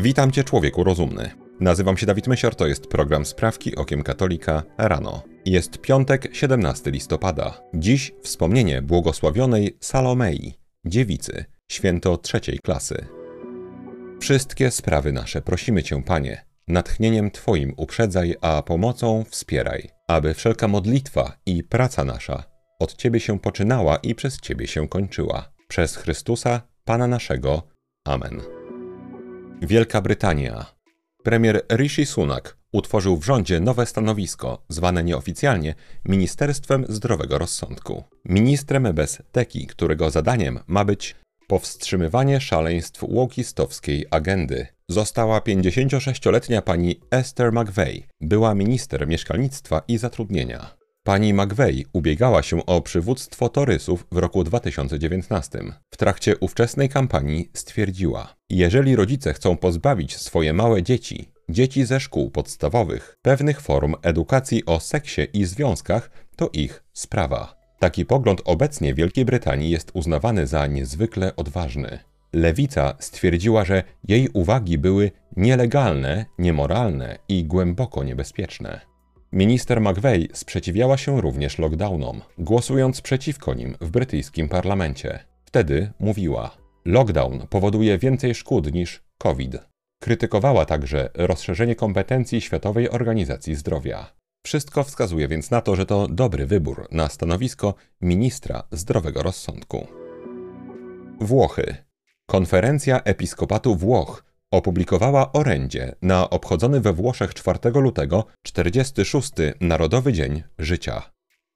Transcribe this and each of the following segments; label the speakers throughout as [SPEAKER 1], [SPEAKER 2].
[SPEAKER 1] Witam Cię, człowieku rozumny. Nazywam się Dawid Mysior, to jest program Sprawki Okiem Katolika rano. Jest piątek, 17 listopada. Dziś wspomnienie błogosławionej Salomei, dziewicy, święto trzeciej klasy. Wszystkie sprawy nasze prosimy Cię, Panie, natchnieniem Twoim uprzedzaj, a pomocą wspieraj, aby wszelka modlitwa i praca nasza od Ciebie się poczynała i przez Ciebie się kończyła. Przez Chrystusa, Pana naszego. Amen. Wielka Brytania. Premier Rishi Sunak utworzył w rządzie nowe stanowisko, zwane nieoficjalnie Ministerstwem Zdrowego Rozsądku. Ministrem bez teki, którego zadaniem ma być powstrzymywanie szaleństw łokistowskiej agendy. Została 56-letnia pani Esther McVeigh, była minister mieszkalnictwa i zatrudnienia. Pani McVeigh ubiegała się o przywództwo torysów w roku 2019. W trakcie ówczesnej kampanii stwierdziła: Jeżeli rodzice chcą pozbawić swoje małe dzieci, dzieci ze szkół podstawowych, pewnych form edukacji o seksie i związkach, to ich sprawa. Taki pogląd obecnie w Wielkiej Brytanii jest uznawany za niezwykle odważny. Lewica stwierdziła, że jej uwagi były nielegalne, niemoralne i głęboko niebezpieczne. Minister McVeigh sprzeciwiała się również lockdownom, głosując przeciwko nim w brytyjskim parlamencie. Wtedy mówiła: Lockdown powoduje więcej szkód niż COVID. Krytykowała także rozszerzenie kompetencji Światowej Organizacji Zdrowia. Wszystko wskazuje więc na to, że to dobry wybór na stanowisko ministra zdrowego rozsądku. Włochy. Konferencja Episkopatu Włoch opublikowała orędzie na obchodzony we Włoszech 4 lutego 46. Narodowy Dzień Życia.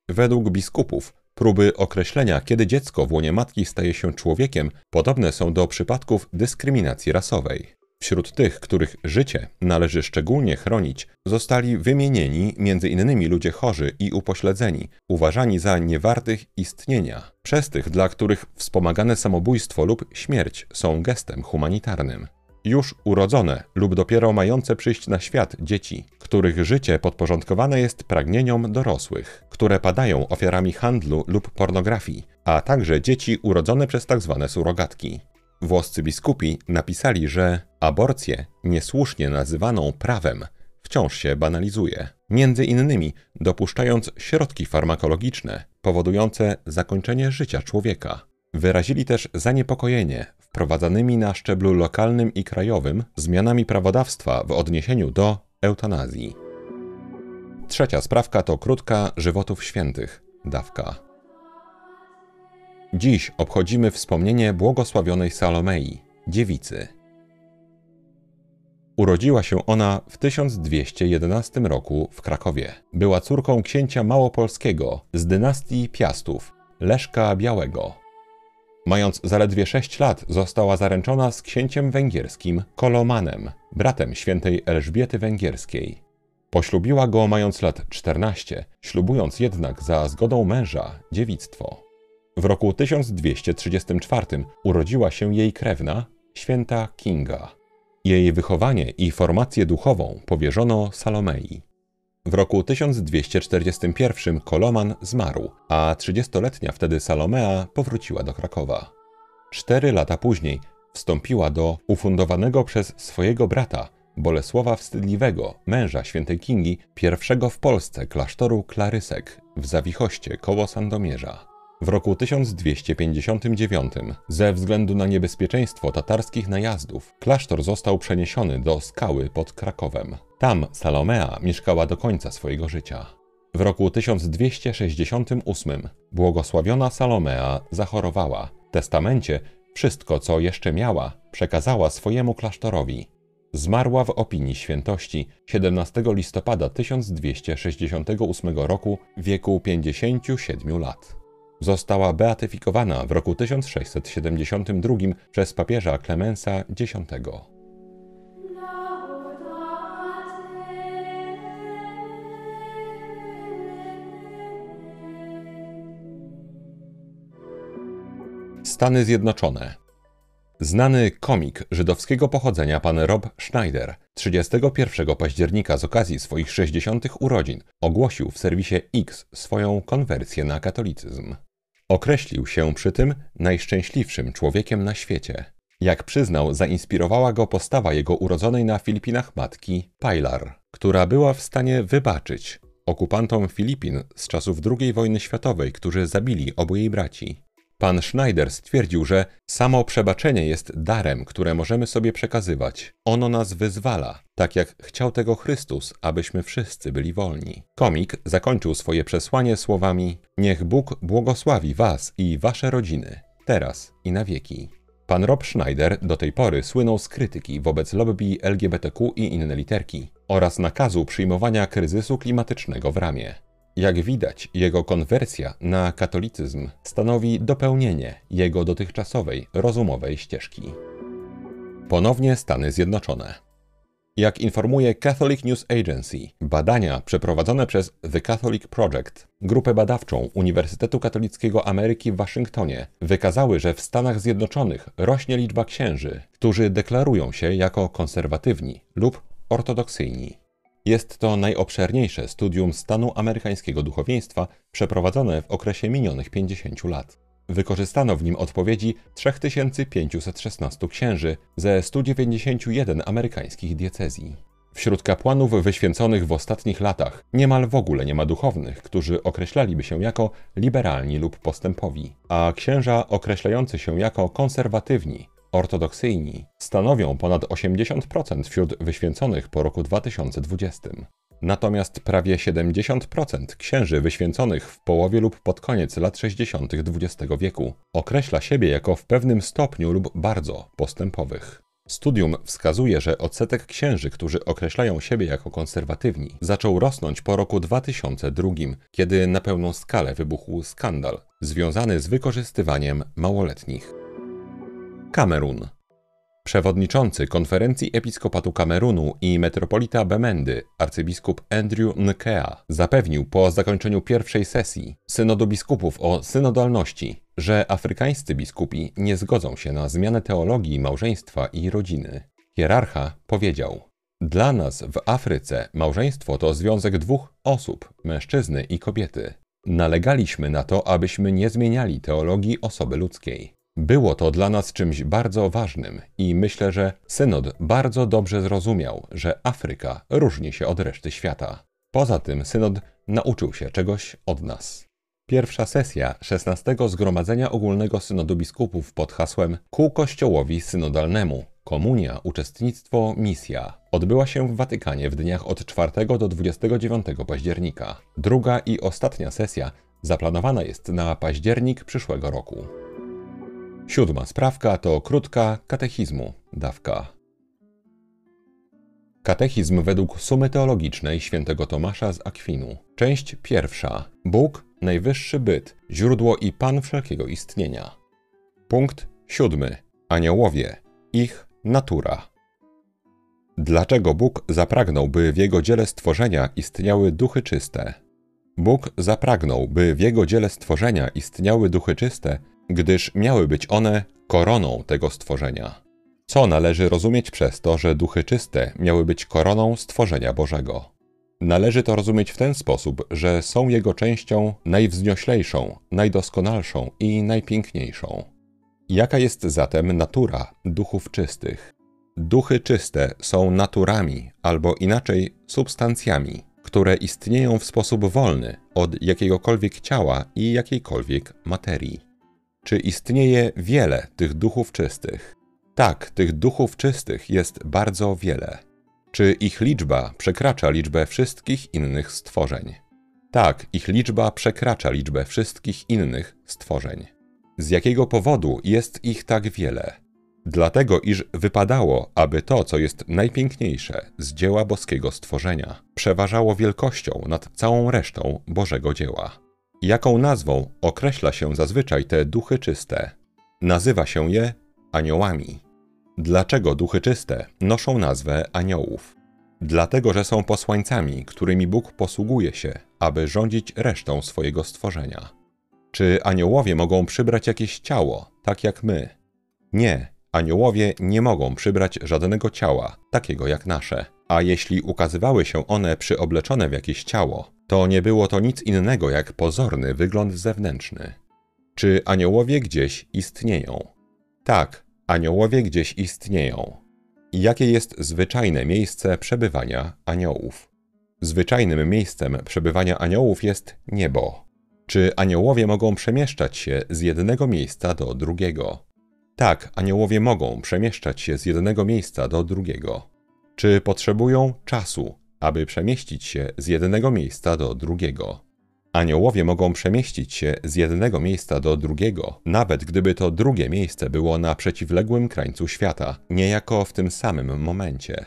[SPEAKER 1] Według biskupów próby określenia, kiedy dziecko w łonie matki staje się człowiekiem, podobne są do przypadków dyskryminacji rasowej. Wśród tych, których życie należy szczególnie chronić, zostali wymienieni m.in. ludzie chorzy i upośledzeni, uważani za niewartych istnienia, przez tych, dla których wspomagane samobójstwo lub śmierć są gestem humanitarnym już urodzone lub dopiero mające przyjść na świat dzieci, których życie podporządkowane jest pragnieniom dorosłych, które padają ofiarami handlu lub pornografii, a także dzieci urodzone przez tzw. Tak surogatki. Włoscy biskupi napisali, że aborcję, niesłusznie nazywaną prawem, wciąż się banalizuje, między innymi dopuszczając środki farmakologiczne powodujące zakończenie życia człowieka. Wyrazili też zaniepokojenie wprowadzanymi na szczeblu lokalnym i krajowym zmianami prawodawstwa w odniesieniu do eutanazji. Trzecia sprawka to krótka żywotów świętych, dawka. Dziś obchodzimy wspomnienie błogosławionej Salomei, dziewicy. Urodziła się ona w 1211 roku w Krakowie. Była córką księcia małopolskiego z dynastii Piastów, Leszka Białego. Mając zaledwie sześć lat, została zaręczona z księciem węgierskim Kolomanem, bratem świętej Elżbiety Węgierskiej. Poślubiła go mając lat 14, ślubując jednak za zgodą męża dziewictwo. W roku 1234 urodziła się jej krewna, święta Kinga. Jej wychowanie i formację duchową powierzono Salomei. W roku 1241 Koloman zmarł, a 30-letnia wtedy Salomea powróciła do Krakowa. Cztery lata później wstąpiła do ufundowanego przez swojego brata Bolesława Wstydliwego, męża świętej Kingi, pierwszego w Polsce klasztoru Klarysek w Zawichoście koło Sandomierza. W roku 1259 ze względu na niebezpieczeństwo tatarskich najazdów klasztor został przeniesiony do skały pod Krakowem. Tam Salomea mieszkała do końca swojego życia. W roku 1268 błogosławiona Salomea zachorowała. W testamencie wszystko, co jeszcze miała, przekazała swojemu klasztorowi. Zmarła w opinii świętości 17 listopada 1268 roku w wieku 57 lat. Została beatyfikowana w roku 1672 przez papieża Klemensa X. Stany Zjednoczone. Znany komik żydowskiego pochodzenia pan Rob Schneider 31 października z okazji swoich 60. urodzin ogłosił w serwisie X swoją konwersję na katolicyzm. Określił się przy tym najszczęśliwszym człowiekiem na świecie. Jak przyznał, zainspirowała go postawa jego urodzonej na Filipinach matki, Pilar, która była w stanie wybaczyć okupantom Filipin z czasów II wojny światowej, którzy zabili obu jej braci. Pan Schneider stwierdził, że samo przebaczenie jest darem, które możemy sobie przekazywać. Ono nas wyzwala, tak jak chciał tego Chrystus, abyśmy wszyscy byli wolni. Komik zakończył swoje przesłanie słowami: Niech Bóg błogosławi Was i Wasze rodziny, teraz i na wieki. Pan Rob Schneider do tej pory słynął z krytyki wobec lobby LGBTQ i inne literki oraz nakazu przyjmowania kryzysu klimatycznego w ramię. Jak widać, jego konwersja na katolicyzm stanowi dopełnienie jego dotychczasowej rozumowej ścieżki. Ponownie Stany Zjednoczone. Jak informuje Catholic News Agency, badania przeprowadzone przez The Catholic Project, grupę badawczą Uniwersytetu Katolickiego Ameryki w Waszyngtonie, wykazały, że w Stanach Zjednoczonych rośnie liczba księży, którzy deklarują się jako konserwatywni lub ortodoksyjni. Jest to najobszerniejsze studium stanu amerykańskiego duchowieństwa przeprowadzone w okresie minionych 50 lat. Wykorzystano w nim odpowiedzi 3516 księży ze 191 amerykańskich diecezji. Wśród kapłanów wyświęconych w ostatnich latach niemal w ogóle nie ma duchownych, którzy określaliby się jako liberalni lub postępowi, a księża określający się jako konserwatywni ortodoksyjni stanowią ponad 80% wśród wyświęconych po roku 2020. Natomiast prawie 70% księży wyświęconych w połowie lub pod koniec lat 60. XX wieku określa siebie jako w pewnym stopniu lub bardzo postępowych. Studium wskazuje, że odsetek księży, którzy określają siebie jako konserwatywni, zaczął rosnąć po roku 2002, kiedy na pełną skalę wybuchł skandal związany z wykorzystywaniem małoletnich. Kamerun. Przewodniczący konferencji episkopatu Kamerunu i metropolita Bemendy, arcybiskup Andrew Nkea, zapewnił po zakończeniu pierwszej sesji synodu biskupów o synodalności, że afrykańscy biskupi nie zgodzą się na zmianę teologii małżeństwa i rodziny. Hierarcha powiedział: Dla nas w Afryce małżeństwo to związek dwóch osób, mężczyzny i kobiety. Nalegaliśmy na to, abyśmy nie zmieniali teologii osoby ludzkiej. Było to dla nas czymś bardzo ważnym i myślę, że synod bardzo dobrze zrozumiał, że Afryka różni się od reszty świata. Poza tym synod nauczył się czegoś od nas. Pierwsza sesja 16 Zgromadzenia Ogólnego Synodu Biskupów pod hasłem Ku Kościołowi Synodalnemu Komunia, Uczestnictwo, Misja odbyła się w Watykanie w dniach od 4 do 29 października. Druga i ostatnia sesja zaplanowana jest na październik przyszłego roku. Siódma sprawka to krótka katechizmu, dawka. Katechizm według sumy teologicznej świętego Tomasza z Akwinu. Część pierwsza. Bóg, najwyższy byt, źródło i pan wszelkiego istnienia. Punkt siódmy. Aniołowie, ich natura. Dlaczego Bóg zapragnął, by w Jego dziele stworzenia istniały duchy czyste? Bóg zapragnął, by w Jego dziele stworzenia istniały duchy czyste, gdyż miały być one koroną tego stworzenia. Co należy rozumieć przez to, że duchy czyste miały być koroną stworzenia Bożego? Należy to rozumieć w ten sposób, że są jego częścią najwznioślejszą, najdoskonalszą i najpiękniejszą. Jaka jest zatem natura duchów czystych? Duchy czyste są naturami, albo inaczej substancjami, które istnieją w sposób wolny od jakiegokolwiek ciała i jakiejkolwiek materii. Czy istnieje wiele tych duchów czystych? Tak, tych duchów czystych jest bardzo wiele. Czy ich liczba przekracza liczbę wszystkich innych stworzeń? Tak, ich liczba przekracza liczbę wszystkich innych stworzeń. Z jakiego powodu jest ich tak wiele? Dlatego, iż wypadało, aby to, co jest najpiękniejsze z dzieła boskiego stworzenia, przeważało wielkością nad całą resztą Bożego dzieła. Jaką nazwą określa się zazwyczaj te duchy czyste? Nazywa się je aniołami. Dlaczego duchy czyste noszą nazwę aniołów? Dlatego, że są posłańcami, którymi Bóg posługuje się, aby rządzić resztą swojego stworzenia. Czy aniołowie mogą przybrać jakieś ciało, tak jak my? Nie, aniołowie nie mogą przybrać żadnego ciała, takiego jak nasze. A jeśli ukazywały się one przyobleczone w jakieś ciało, to nie było to nic innego jak pozorny wygląd zewnętrzny. Czy aniołowie gdzieś istnieją? Tak, Aniołowie gdzieś istnieją. Jakie jest zwyczajne miejsce przebywania aniołów? Zwyczajnym miejscem przebywania aniołów jest niebo. Czy aniołowie mogą przemieszczać się z jednego miejsca do drugiego? Tak, aniołowie mogą przemieszczać się z jednego miejsca do drugiego. Czy potrzebują czasu, aby przemieścić się z jednego miejsca do drugiego? Aniołowie mogą przemieścić się z jednego miejsca do drugiego, nawet gdyby to drugie miejsce było na przeciwległym krańcu świata, niejako w tym samym momencie.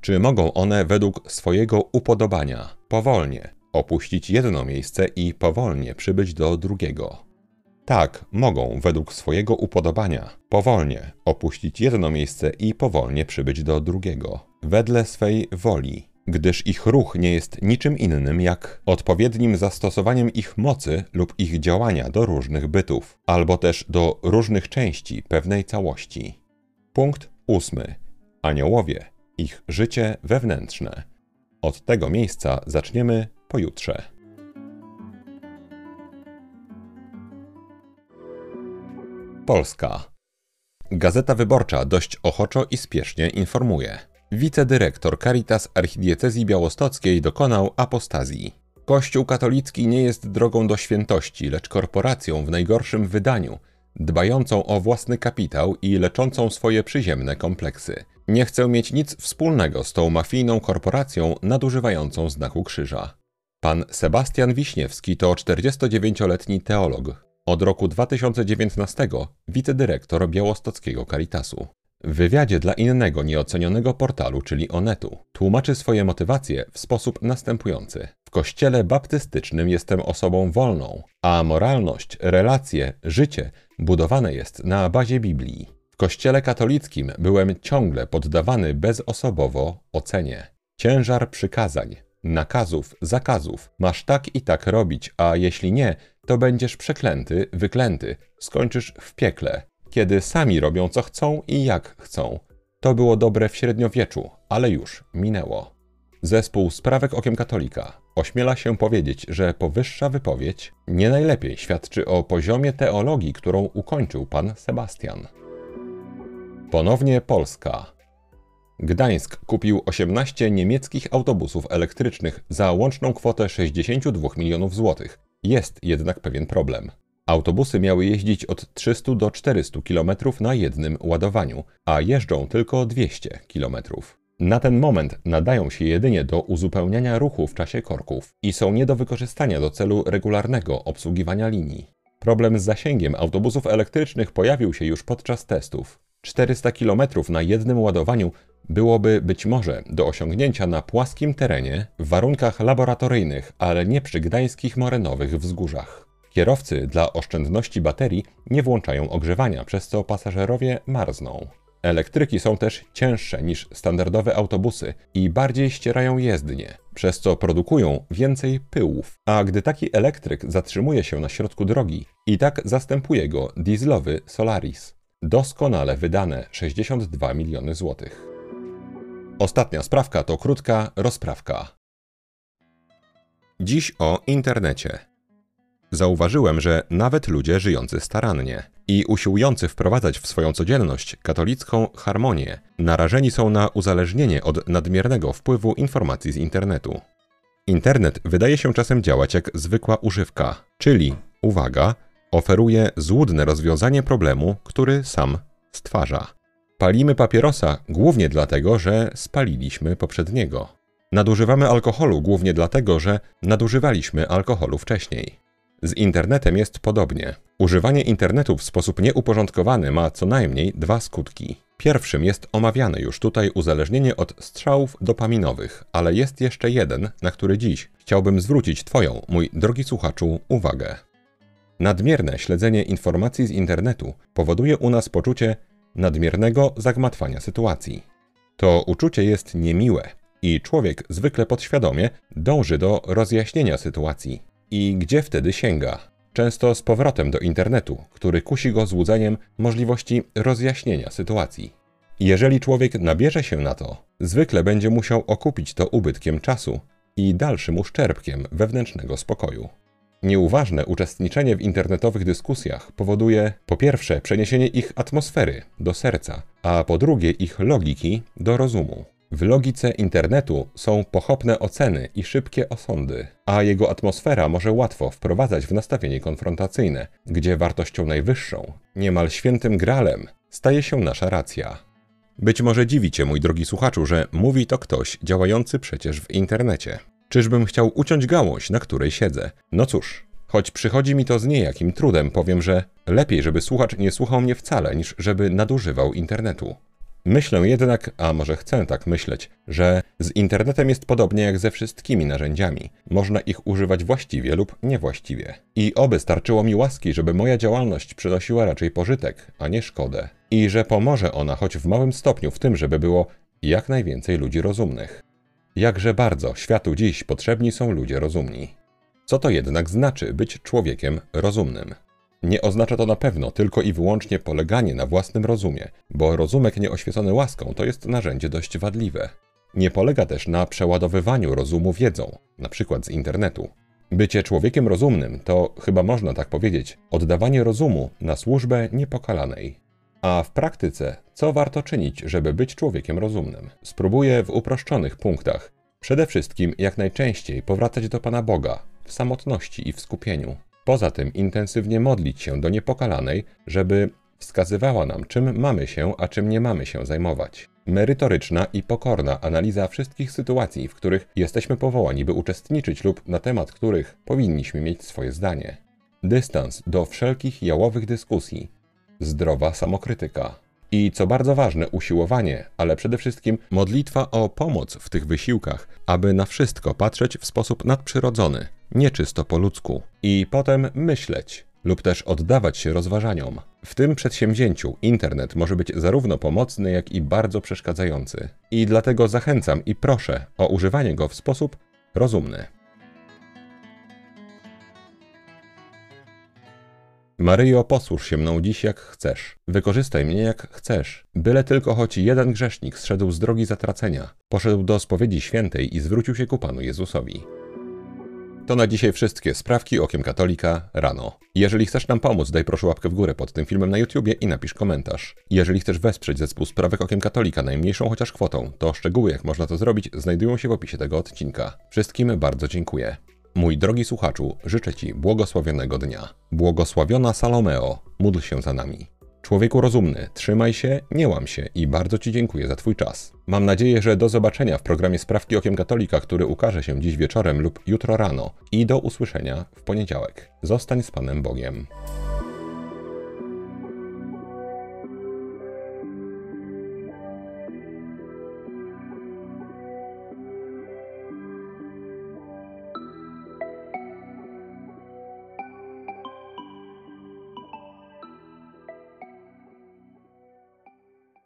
[SPEAKER 1] Czy mogą one według swojego upodobania, powolnie, opuścić jedno miejsce i powolnie przybyć do drugiego? Tak, mogą według swojego upodobania, powolnie opuścić jedno miejsce i powolnie przybyć do drugiego, wedle swej woli, gdyż ich ruch nie jest niczym innym jak odpowiednim zastosowaniem ich mocy lub ich działania do różnych bytów, albo też do różnych części pewnej całości. Punkt ósmy. Aniołowie, ich życie wewnętrzne. Od tego miejsca zaczniemy pojutrze. Polska. Gazeta Wyborcza dość ochoczo i spiesznie informuje – wicedyrektor Caritas Archidiecezji Białostockiej dokonał apostazji. Kościół katolicki nie jest drogą do świętości, lecz korporacją w najgorszym wydaniu, dbającą o własny kapitał i leczącą swoje przyziemne kompleksy. Nie chcę mieć nic wspólnego z tą mafijną korporacją nadużywającą znaku krzyża. Pan Sebastian Wiśniewski to 49-letni teolog. Od roku 2019 wicedyrektor białostockiego Caritasu. W wywiadzie dla innego nieocenionego portalu, czyli Onetu, tłumaczy swoje motywacje w sposób następujący. W kościele baptystycznym jestem osobą wolną, a moralność, relacje, życie budowane jest na bazie Biblii. W kościele katolickim byłem ciągle poddawany bezosobowo ocenie. Ciężar przykazań, nakazów, zakazów. Masz tak i tak robić, a jeśli nie, to będziesz przeklęty, wyklęty, skończysz w piekle kiedy sami robią co chcą i jak chcą. To było dobre w średniowieczu, ale już minęło. Zespół Sprawek Okiem Katolika ośmiela się powiedzieć, że powyższa wypowiedź nie najlepiej świadczy o poziomie teologii, którą ukończył pan Sebastian. Ponownie Polska. Gdańsk kupił 18 niemieckich autobusów elektrycznych za łączną kwotę 62 milionów złotych. Jest jednak pewien problem. Autobusy miały jeździć od 300 do 400 km na jednym ładowaniu, a jeżdżą tylko 200 km. Na ten moment nadają się jedynie do uzupełniania ruchu w czasie korków i są nie do wykorzystania do celu regularnego obsługiwania linii. Problem z zasięgiem autobusów elektrycznych pojawił się już podczas testów. 400 km na jednym ładowaniu byłoby być może do osiągnięcia na płaskim terenie w warunkach laboratoryjnych, ale nie przy gdańskich morenowych wzgórzach. Kierowcy dla oszczędności baterii nie włączają ogrzewania, przez co pasażerowie marzną. Elektryki są też cięższe niż standardowe autobusy i bardziej ścierają jezdnie, przez co produkują więcej pyłów. A gdy taki elektryk zatrzymuje się na środku drogi, i tak zastępuje go dieslowy Solaris. Doskonale wydane 62 miliony złotych. Ostatnia sprawka to krótka rozprawka. Dziś o internecie. Zauważyłem, że nawet ludzie żyjący starannie i usiłujący wprowadzać w swoją codzienność katolicką harmonię, narażeni są na uzależnienie od nadmiernego wpływu informacji z internetu. Internet wydaje się czasem działać jak zwykła używka, czyli, uwaga, oferuje złudne rozwiązanie problemu, który sam stwarza. Palimy papierosa głównie dlatego, że spaliliśmy poprzedniego. Nadużywamy alkoholu głównie dlatego, że nadużywaliśmy alkoholu wcześniej. Z internetem jest podobnie. Używanie internetu w sposób nieuporządkowany ma co najmniej dwa skutki. Pierwszym jest omawiane już tutaj uzależnienie od strzałów dopaminowych, ale jest jeszcze jeden, na który dziś chciałbym zwrócić Twoją, mój drogi słuchaczu, uwagę. Nadmierne śledzenie informacji z internetu powoduje u nas poczucie nadmiernego zagmatwania sytuacji. To uczucie jest niemiłe i człowiek zwykle podświadomie dąży do rozjaśnienia sytuacji. I gdzie wtedy sięga? Często z powrotem do internetu, który kusi go złudzeniem możliwości rozjaśnienia sytuacji. Jeżeli człowiek nabierze się na to, zwykle będzie musiał okupić to ubytkiem czasu i dalszym uszczerbkiem wewnętrznego spokoju. Nieuważne uczestniczenie w internetowych dyskusjach powoduje po pierwsze przeniesienie ich atmosfery do serca, a po drugie ich logiki do rozumu. W logice internetu są pochopne oceny i szybkie osądy, a jego atmosfera może łatwo wprowadzać w nastawienie konfrontacyjne, gdzie wartością najwyższą, niemal świętym gralem, staje się nasza racja. Być może dziwi cię, mój drogi słuchaczu, że mówi to ktoś działający przecież w internecie. Czyżbym chciał uciąć gałąź, na której siedzę? No cóż, choć przychodzi mi to z niejakim trudem, powiem, że lepiej, żeby słuchacz nie słuchał mnie wcale, niż żeby nadużywał internetu. Myślę jednak, a może chcę tak myśleć, że z internetem jest podobnie jak ze wszystkimi narzędziami. Można ich używać właściwie lub niewłaściwie. I oby starczyło mi łaski, żeby moja działalność przynosiła raczej pożytek, a nie szkodę. I że pomoże ona choć w małym stopniu w tym, żeby było jak najwięcej ludzi rozumnych. Jakże bardzo światu dziś potrzebni są ludzie rozumni. Co to jednak znaczy być człowiekiem rozumnym? Nie oznacza to na pewno tylko i wyłącznie poleganie na własnym rozumie, bo rozumek nieoświecony łaską to jest narzędzie dość wadliwe. Nie polega też na przeładowywaniu rozumu wiedzą, na przykład z internetu. Bycie człowiekiem rozumnym to, chyba można tak powiedzieć, oddawanie rozumu na służbę niepokalanej. A w praktyce, co warto czynić, żeby być człowiekiem rozumnym? Spróbuję w uproszczonych punktach. Przede wszystkim jak najczęściej powracać do Pana Boga, w samotności i w skupieniu. Poza tym intensywnie modlić się do niepokalanej, żeby wskazywała nam, czym mamy się, a czym nie mamy się zajmować. Merytoryczna i pokorna analiza wszystkich sytuacji, w których jesteśmy powołani, by uczestniczyć lub na temat których powinniśmy mieć swoje zdanie. Dystans do wszelkich jałowych dyskusji. Zdrowa samokrytyka. I co bardzo ważne, usiłowanie, ale przede wszystkim modlitwa o pomoc w tych wysiłkach, aby na wszystko patrzeć w sposób nadprzyrodzony, nieczysto po ludzku, i potem myśleć lub też oddawać się rozważaniom. W tym przedsięwzięciu internet może być zarówno pomocny, jak i bardzo przeszkadzający. I dlatego zachęcam i proszę o używanie go w sposób rozumny. Maryjo, posłuż się mną dziś jak chcesz. Wykorzystaj mnie jak chcesz. Byle tylko choć jeden grzesznik zszedł z drogi zatracenia, poszedł do spowiedzi świętej i zwrócił się ku Panu Jezusowi. To na dzisiaj wszystkie sprawki okiem katolika rano. Jeżeli chcesz nam pomóc, daj proszę łapkę w górę pod tym filmem na YouTubie i napisz komentarz. Jeżeli chcesz wesprzeć zespół sprawek okiem katolika najmniejszą chociaż kwotą, to szczegóły jak można to zrobić znajdują się w opisie tego odcinka. Wszystkim bardzo dziękuję. Mój drogi słuchaczu, życzę Ci błogosławionego dnia. Błogosławiona Salomeo, módl się za nami. Człowieku rozumny, trzymaj się, nie łam się i bardzo Ci dziękuję za Twój czas. Mam nadzieję, że do zobaczenia w programie Sprawki Okiem Katolika, który ukaże się dziś wieczorem lub jutro rano i do usłyszenia w poniedziałek. Zostań z Panem Bogiem.